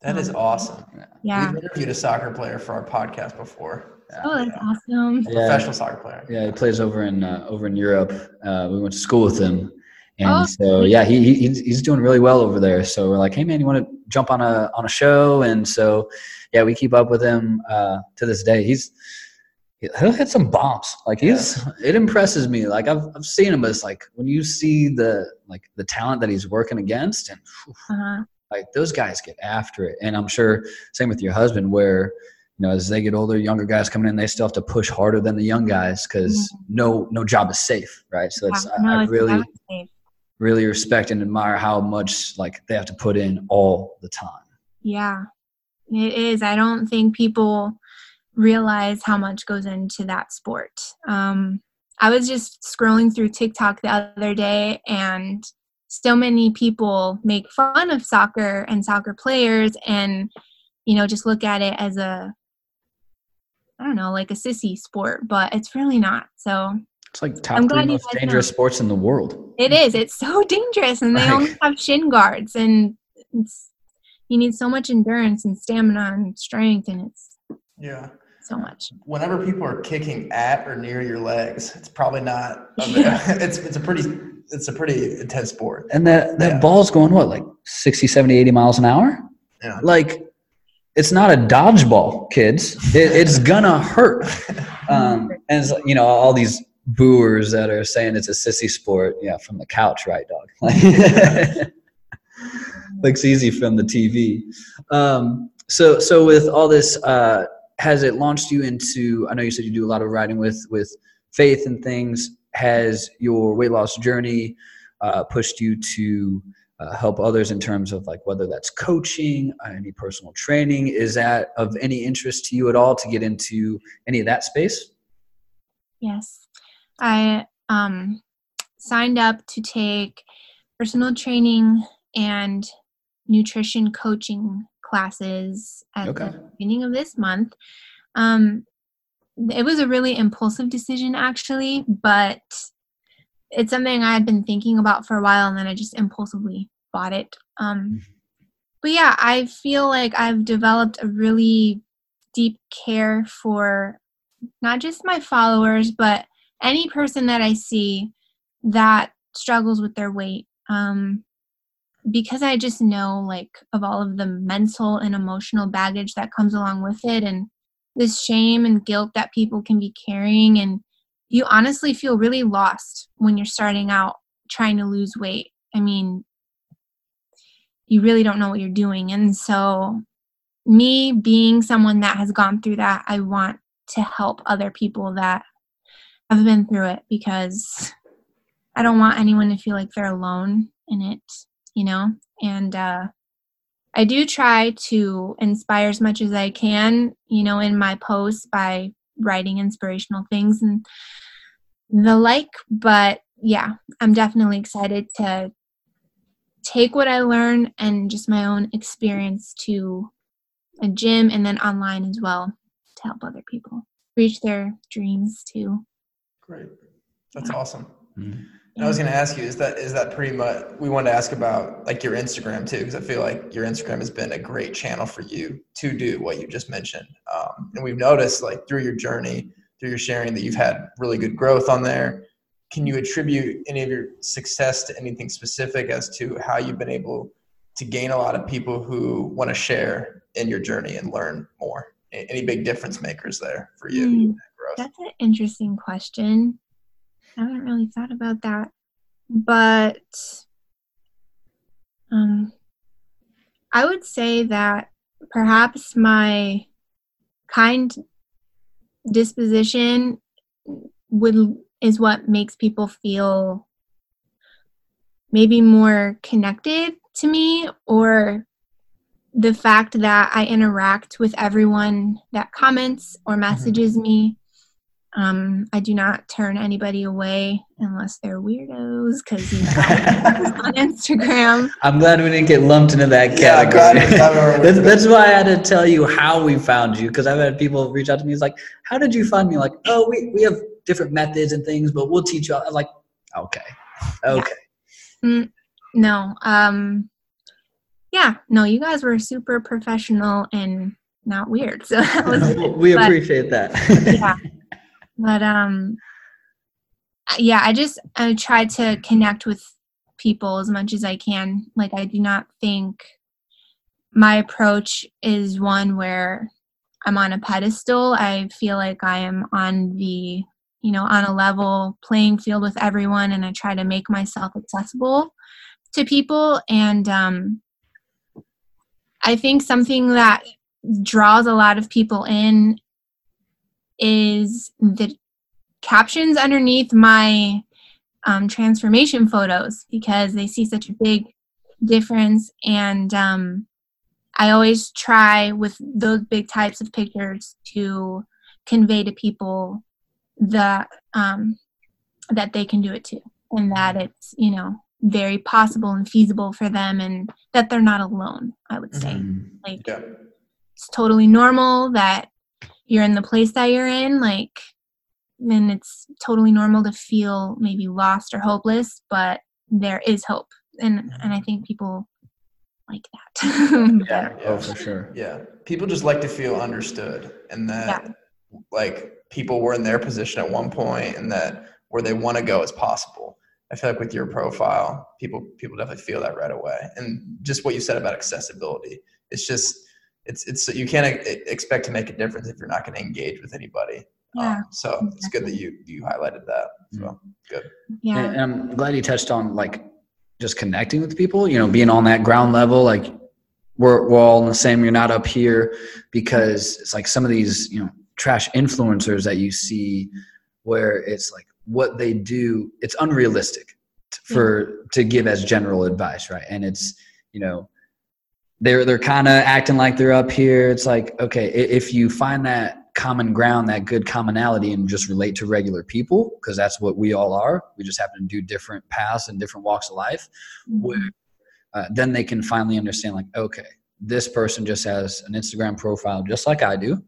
[SPEAKER 2] That is awesome.
[SPEAKER 3] Yeah.
[SPEAKER 2] We've interviewed a soccer player for our podcast before.
[SPEAKER 3] Oh, that's yeah. awesome.
[SPEAKER 2] Yeah. Professional soccer player.
[SPEAKER 1] Yeah, he plays over in uh, over in Europe. Uh, we went to school with him. And oh, so yeah, he, he he's doing really well over there. So we're like, hey man, you want to jump on a on a show? And so yeah, we keep up with him uh, to this day. He's he'll hit some bombs. Like he's yeah. it impresses me. Like I've I've seen him, but it's like when you see the like the talent that he's working against, and uh-huh. Like those guys get after it. And I'm sure same with your husband where you know, as they get older, younger guys coming in, they still have to push harder than the young guys because mm-hmm. no no job is safe, right? So it's, no, I, I really really respect and admire how much like they have to put in all the time.
[SPEAKER 3] Yeah, it is. I don't think people realize how much goes into that sport. Um, I was just scrolling through TikTok the other day and so many people make fun of soccer and soccer players and you know just look at it as a i don't know like a sissy sport but it's really not so
[SPEAKER 1] it's like top three most dangerous know. sports in the world
[SPEAKER 3] it is it's so dangerous and they like, only have shin guards and it's you need so much endurance and stamina and strength and it's
[SPEAKER 2] yeah
[SPEAKER 3] so much.
[SPEAKER 2] Whenever people are kicking at or near your legs, it's probably not. Yeah. it's it's a pretty it's a pretty intense sport.
[SPEAKER 1] And that that yeah. ball's going what like 60, 70, 80 miles an hour.
[SPEAKER 2] Yeah.
[SPEAKER 1] Like it's not a dodgeball, kids. It, it's gonna hurt. Um, and you know all these booers that are saying it's a sissy sport. Yeah, from the couch, right, dog? Looks easy from the TV. Um, so so with all this. Uh, has it launched you into i know you said you do a lot of writing with with faith and things has your weight loss journey uh, pushed you to uh, help others in terms of like whether that's coaching uh, any personal training is that of any interest to you at all to get into any of that space
[SPEAKER 3] yes i um, signed up to take personal training and nutrition coaching classes at okay. the beginning of this month. Um, it was a really impulsive decision, actually, but it's something I had been thinking about for a while, and then I just impulsively bought it. Um, mm-hmm. but yeah, I feel like I've developed a really deep care for not just my followers, but any person that I see that struggles with their weight. Um, because I just know like of all of the mental and emotional baggage that comes along with it and this shame and guilt that people can be carrying and you honestly feel really lost when you're starting out trying to lose weight. I mean, you really don't know what you're doing. And so, me being someone that has gone through that, I want to help other people that have been through it because I don't want anyone to feel like they're alone in it, you know? And uh, I do try to inspire as much as I can, you know, in my posts by writing inspirational things and the like. But yeah, I'm definitely excited to take what I learn and just my own experience to a gym and then online as well to help other people reach their dreams too.
[SPEAKER 2] Great. That's awesome. Mm-hmm. I was going to ask you, is that is that pretty much? We wanted to ask about like your Instagram too, because I feel like your Instagram has been a great channel for you to do what you just mentioned. Um, and we've noticed like through your journey, through your sharing, that you've had really good growth on there. Can you attribute any of your success to anything specific as to how you've been able to gain a lot of people who want to share in your journey and learn more? Any big difference makers there for you? Mm,
[SPEAKER 3] that's an interesting question. I haven't really thought about that. But um, I would say that perhaps my kind disposition would is what makes people feel maybe more connected to me or the fact that I interact with everyone that comments or mm-hmm. messages mm-hmm. me um, I do not turn anybody away unless they're weirdos because you know, on Instagram.
[SPEAKER 1] I'm glad we didn't get lumped into that category. Yeah, that's, that's why I had to tell you how we found you because I've had people reach out to me. It's like, how did you find me? Like, oh, we, we have different methods and things, but we'll teach you. I'm like, okay, okay.
[SPEAKER 3] Yeah. Mm, no, um, yeah, no, you guys were super professional and not weird. So that was
[SPEAKER 1] we but, appreciate that.
[SPEAKER 3] yeah but um yeah i just i try to connect with people as much as i can. Like i do not think my approach is one where i'm on a pedestal. I feel like i am on the you know on a level playing field with everyone and i try to make myself accessible to people. And um i think something that draws a lot of people in is the captions underneath my um, transformation photos because they see such a big difference and um, i always try with those big types of pictures to convey to people the um, that they can do it too and that it's you know very possible and feasible for them and that they're not alone i would say mm-hmm. like yeah. it's totally normal that you're in the place that you're in like then it's totally normal to feel maybe lost or hopeless but there is hope. And and i think people like
[SPEAKER 2] that. Yeah, yeah, oh for sure. Yeah. People just like to feel understood and that yeah. like people were in their position at one point and that where they want to go is possible. I feel like with your profile people people definitely feel that right away. And just what you said about accessibility it's just it's it's you can't expect to make a difference if you're not going to engage with anybody. Yeah. Um, so exactly. it's good that you you highlighted that. So mm-hmm. good.
[SPEAKER 1] Yeah. And I'm glad you touched on like just connecting with people. You know, being on that ground level, like we're we're all in the same. You're not up here because it's like some of these you know trash influencers that you see where it's like what they do. It's unrealistic for to give as general advice, right? And it's you know they're they're kind of acting like they're up here. It's like okay, if you find that common ground, that good commonality, and just relate to regular people, because that's what we all are. We just happen to do different paths and different walks of life. Mm-hmm. Where, uh, then they can finally understand, like, okay, this person just has an Instagram profile just like I do.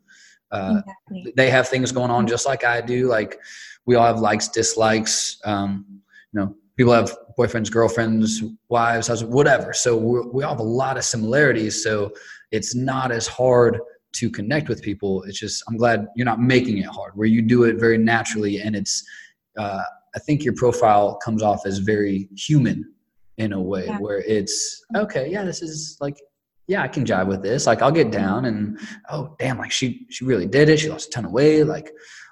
[SPEAKER 1] Uh, exactly. They have things going on just like I do. Like we all have likes, dislikes. Um, you know, people have boyfriends, girlfriends, wives, husbands, whatever. So we all have a lot of similarities. So it's not as hard to connect with people. It's just I'm glad you're not making it hard, where you do it very naturally, and it's uh, I think your profile comes off as very human in a way yeah. where it's okay. Yeah, this is like yeah, I can jive with this. Like I'll get down and oh damn, like she she really did it. She lost a ton of weight. Like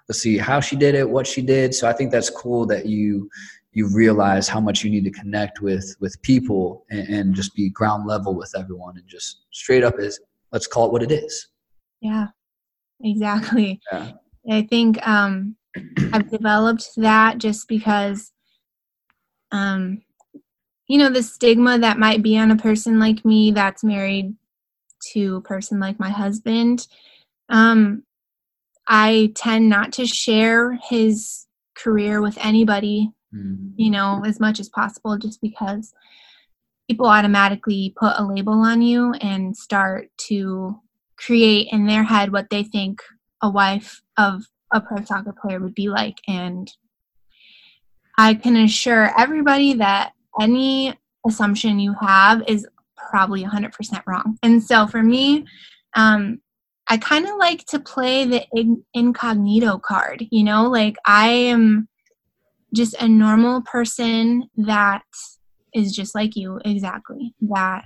[SPEAKER 1] let's see how she did it, what she did. So I think that's cool that you you realize how much you need to connect with with people and, and just be ground level with everyone and just straight up is let's call it what it is.
[SPEAKER 3] Yeah, exactly. Yeah. I think um, I've developed that just because, um, you know, the stigma that might be on a person like me that's married to a person like my husband. Um, I tend not to share his career with anybody, mm-hmm. you know, as much as possible, just because people automatically put a label on you and start to create in their head what they think a wife of a pro soccer player would be like. And I can assure everybody that any assumption you have is probably 100% wrong. And so for me, um, I kind of like to play the incognito card, you know, like I am just a normal person that is just like you, exactly, that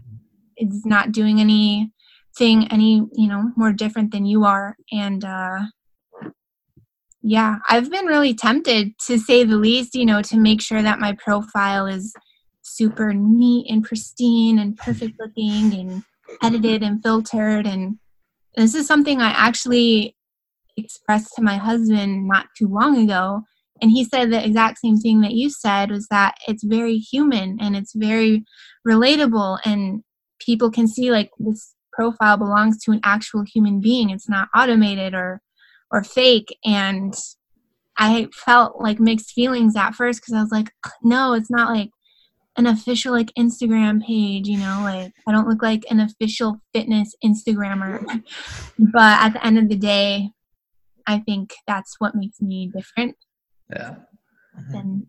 [SPEAKER 3] is not doing anything any, you know, more different than you are. And, uh, yeah, I've been really tempted to say the least, you know, to make sure that my profile is super neat and pristine and perfect looking and edited and filtered and this is something I actually expressed to my husband not too long ago. And he said the exact same thing that you said was that it's very human and it's very relatable, and people can see like this profile belongs to an actual human being. It's not automated or or fake. And I felt like mixed feelings at first because I was like, no, it's not like an official like Instagram page, you know, like I don't look like an official fitness Instagrammer. but at the end of the day, I think that's what makes me different.
[SPEAKER 1] Yeah. Mm-hmm.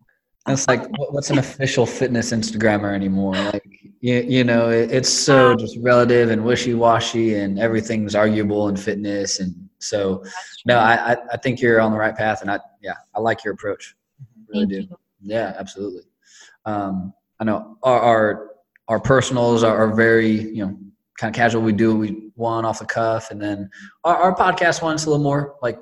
[SPEAKER 1] And it's like what's an official fitness Instagrammer anymore? Like you, you know, mm-hmm. it, it's so um, just relative and wishy-washy and everything's arguable in fitness and so no, I I think you're on the right path and I yeah, I like your approach. Mm-hmm. Really Thank do. You. Yeah, absolutely. Um, I know our our, our personals are, are, very you know kind of casual. We do we one off the cuff, and then our, our podcast one's a little more like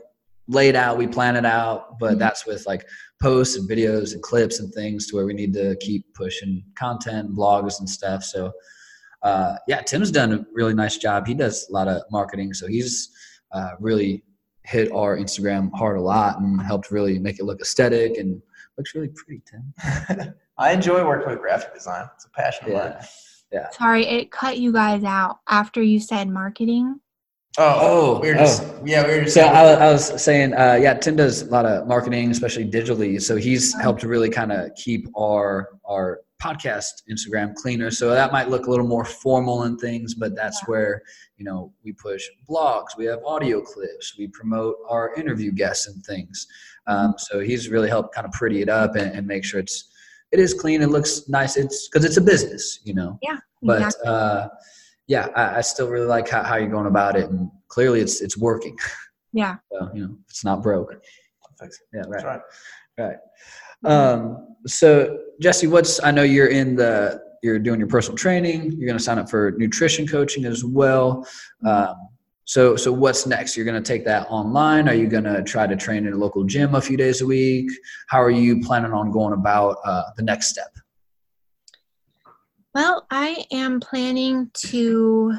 [SPEAKER 1] laid out. We plan it out, but mm-hmm. that's with like posts and videos and clips and things to where we need to keep pushing content, blogs and stuff. So uh, yeah, Tim's done a really nice job. He does a lot of marketing, so he's uh, really hit our Instagram hard a lot and helped really make it look aesthetic and looks really pretty, Tim.
[SPEAKER 2] I enjoy working with graphic design. It's a passion of
[SPEAKER 1] yeah. mine. Yeah.
[SPEAKER 3] Sorry, it cut you guys out after you said marketing.
[SPEAKER 2] Oh, oh, we were just oh. yeah, we were just.
[SPEAKER 1] So I, I, was saying, uh, yeah, Tim does a lot of marketing, especially digitally. So he's oh. helped to really kind of keep our our podcast Instagram cleaner. So that might look a little more formal and things, but that's where you know we push blogs, we have audio clips, we promote our interview guests and things. Um, mm-hmm. so he's really helped kind of pretty it up and, and make sure it's it is clean. It looks nice. It's because it's a business, you know.
[SPEAKER 3] Yeah.
[SPEAKER 1] But exactly. uh, yeah, I, I, still really like how, how you're going about it, and clearly it's it's working.
[SPEAKER 3] Yeah.
[SPEAKER 1] so you know, it's not broke. Yeah. Right. right. Right. Um, so Jesse, what's I know you're in the you're doing your personal training. You're going to sign up for nutrition coaching as well. Um, so, so what's next? You're going to take that online? Are you going to try to train in a local gym a few days a week? How are you planning on going about uh, the next step?
[SPEAKER 3] Well, I am planning to.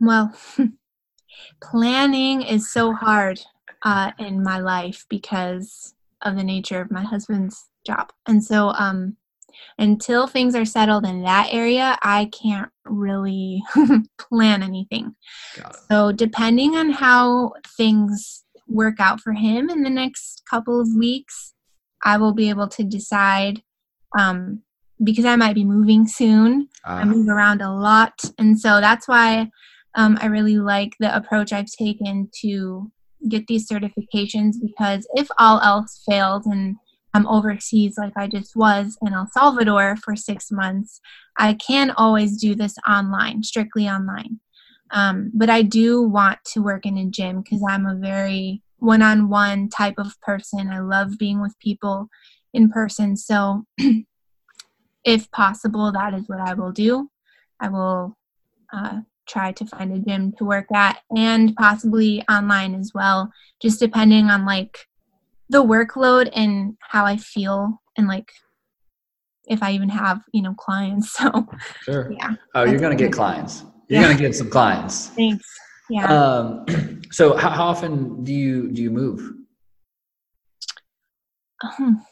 [SPEAKER 3] Well, planning is so hard uh, in my life because of the nature of my husband's job, and so um, until things are settled in that area, I can't really plan anything. So, depending on how things work out for him in the next couple of weeks, I will be able to decide um, because I might be moving soon. Uh. I ah. move around a lot. And so that's why um, I really like the approach I've taken to get these certifications because if all else fails and I'm overseas like I just was in El Salvador for six months, I can always do this online, strictly online. Um, but I do want to work in a gym because I'm a very one-on-one type of person. I love being with people in person. So if possible, that is what I will do. I will uh, try to find a gym to work at and possibly online as well, just depending on like the workload and how I feel and like if I even have, you know, clients. So
[SPEAKER 1] sure. Yeah. Oh, you're gonna get clients. You're yeah. gonna get some clients.
[SPEAKER 3] Thanks. Yeah.
[SPEAKER 1] Um, so how, how often do you do you move?
[SPEAKER 3] Um,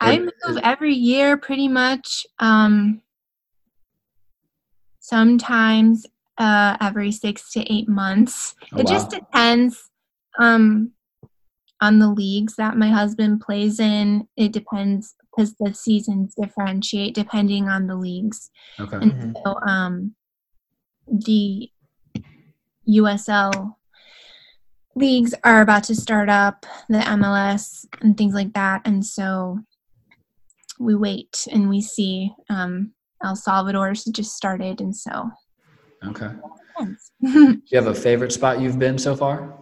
[SPEAKER 3] I move every year pretty much. Um, sometimes uh, every six to eight months. Oh, it wow. just depends um, on the leagues that my husband plays in. It depends because the seasons differentiate depending on the leagues. Okay. And mm-hmm. so um, the USL leagues are about to start up, the MLS and things like that. And so we wait and we see. Um, El Salvador's just started, and so.
[SPEAKER 1] Okay. do you have a favorite spot you've been so far?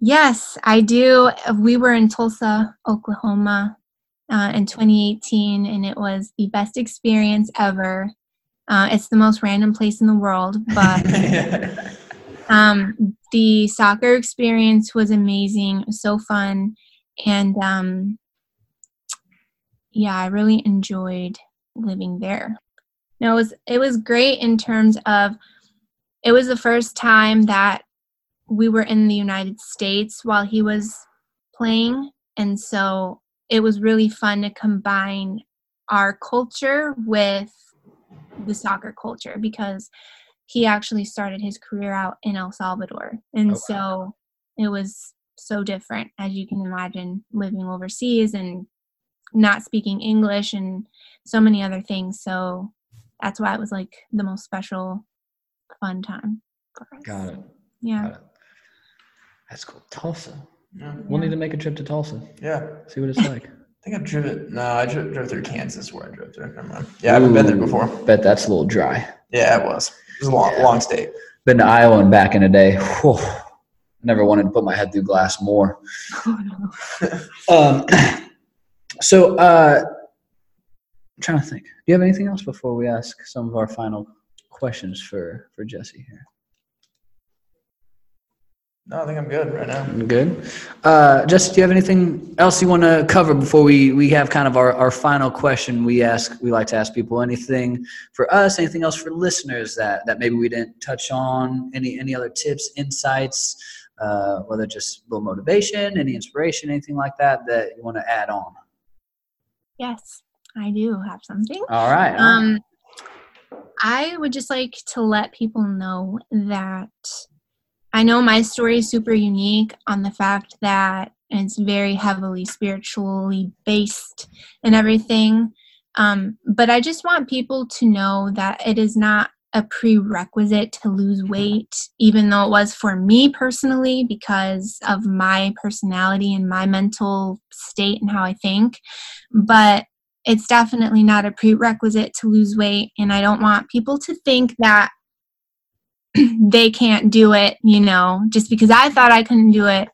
[SPEAKER 3] Yes, I do. We were in Tulsa, Oklahoma uh, in 2018, and it was the best experience ever. Uh, it's the most random place in the world, but um, the soccer experience was amazing. It was so fun, and um, yeah, I really enjoyed living there. No, it was it was great in terms of it was the first time that we were in the United States while he was playing, and so it was really fun to combine our culture with the soccer culture because he actually started his career out in El Salvador. And okay. so it was so different as you can imagine living overseas and not speaking English and so many other things. So that's why it was like the most special, fun time
[SPEAKER 1] for us. Got it.
[SPEAKER 3] Yeah. Got it.
[SPEAKER 1] That's cool. Tulsa. Yeah. We'll need to make a trip to Tulsa.
[SPEAKER 2] Yeah.
[SPEAKER 1] See what it's like.
[SPEAKER 2] I think I've driven. No, I drove, drove through Kansas where I drove through. Never mind. Yeah, I haven't been there before.
[SPEAKER 1] Bet that's a little dry.
[SPEAKER 2] Yeah, it was. It was a long, yeah. long state.
[SPEAKER 1] Been to Iowa and back in a day. Whew. Never wanted to put my head through glass more. Oh, no. um, so, uh, I'm trying to think. Do you have anything else before we ask some of our final questions for for Jesse here?
[SPEAKER 2] No, I think I'm good right now.
[SPEAKER 1] I'm good. Uh, Jesse, do you have anything else you want to cover before we, we have kind of our, our final question? We ask we like to ask people anything for us, anything else for listeners that, that maybe we didn't touch on, any any other tips, insights, uh, whether just a little motivation, any inspiration, anything like that that you want to add on.
[SPEAKER 3] Yes, I do have something.
[SPEAKER 1] All right.
[SPEAKER 3] Um, I would just like to let people know that I know my story is super unique on the fact that it's very heavily spiritually based and everything. Um, but I just want people to know that it is not a prerequisite to lose weight, even though it was for me personally because of my personality and my mental state and how I think. But it's definitely not a prerequisite to lose weight. And I don't want people to think that they can't do it, you know, just because I thought I couldn't do it.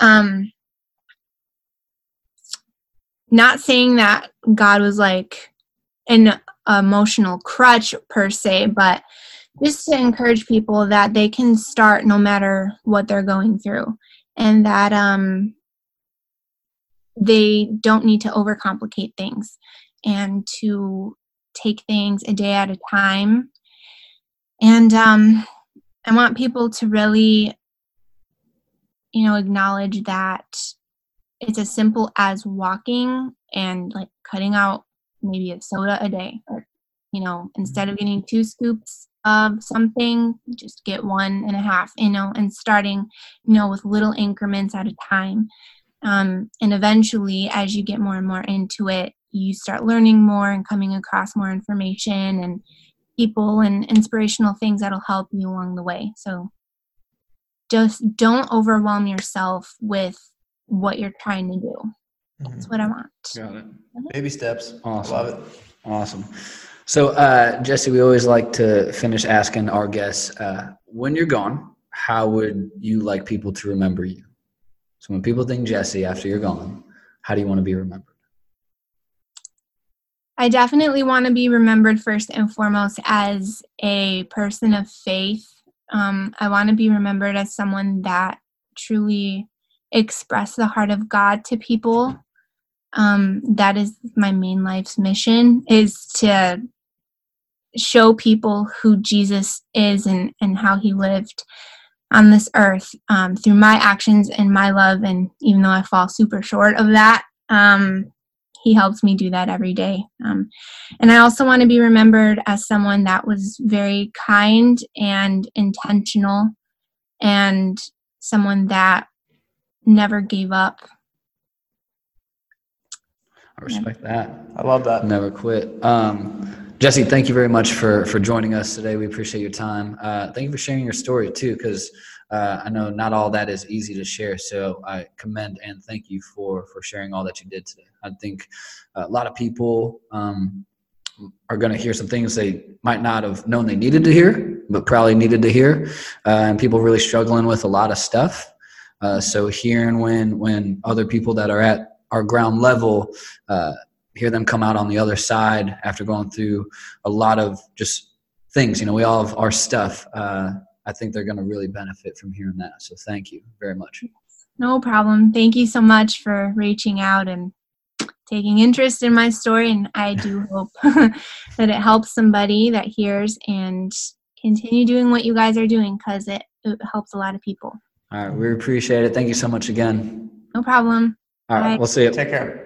[SPEAKER 3] Um, not saying that God was like an emotional crutch per se, but just to encourage people that they can start no matter what they're going through and that um, they don't need to overcomplicate things and to take things a day at a time. And um, I want people to really, you know, acknowledge that it's as simple as walking and like cutting out maybe a soda a day or you know instead of getting two scoops of something just get one and a half you know and starting you know with little increments at a time. Um, and eventually as you get more and more into it you start learning more and coming across more information and people and inspirational things that'll help you along the way. So just don't overwhelm yourself with what you're trying to do that's what I want.
[SPEAKER 1] Got it.
[SPEAKER 2] Mm-hmm. Baby steps.
[SPEAKER 1] Awesome.
[SPEAKER 2] Love it.
[SPEAKER 1] Awesome. So, uh, Jesse, we always like to finish asking our guests uh, when you're gone, how would you like people to remember you? So when people think Jesse after you're gone, how do you want to be remembered?
[SPEAKER 3] I definitely want to be remembered first and foremost as a person of faith. Um, I want to be remembered as someone that truly expressed the heart of God to people. Um, that is my main life's mission is to show people who Jesus is and, and how he lived on this earth um, through my actions and my love. And even though I fall super short of that, um, he helps me do that every day. Um, and I also want to be remembered as someone that was very kind and intentional and someone that never gave up.
[SPEAKER 1] I respect yeah. that.
[SPEAKER 2] I love that.
[SPEAKER 1] Never quit. Um, Jesse, thank you very much for for joining us today. We appreciate your time. Uh, thank you for sharing your story too, because uh, I know not all that is easy to share. So I commend and thank you for for sharing all that you did today. I think a lot of people um, are going to hear some things they might not have known they needed to hear, but probably needed to hear, uh, and people really struggling with a lot of stuff. Uh, so hearing when when other people that are at our ground level uh, hear them come out on the other side after going through a lot of just things. You know, we all have our stuff. Uh, I think they're going to really benefit from hearing that. So thank you very much.
[SPEAKER 3] No problem. Thank you so much for reaching out and taking interest in my story. And I do hope that it helps somebody that hears and continue doing what you guys are doing because it, it helps a lot of people.
[SPEAKER 1] All right. We appreciate it. Thank you so much again.
[SPEAKER 3] No problem.
[SPEAKER 1] All right. Bye. We'll see you.
[SPEAKER 2] Take care.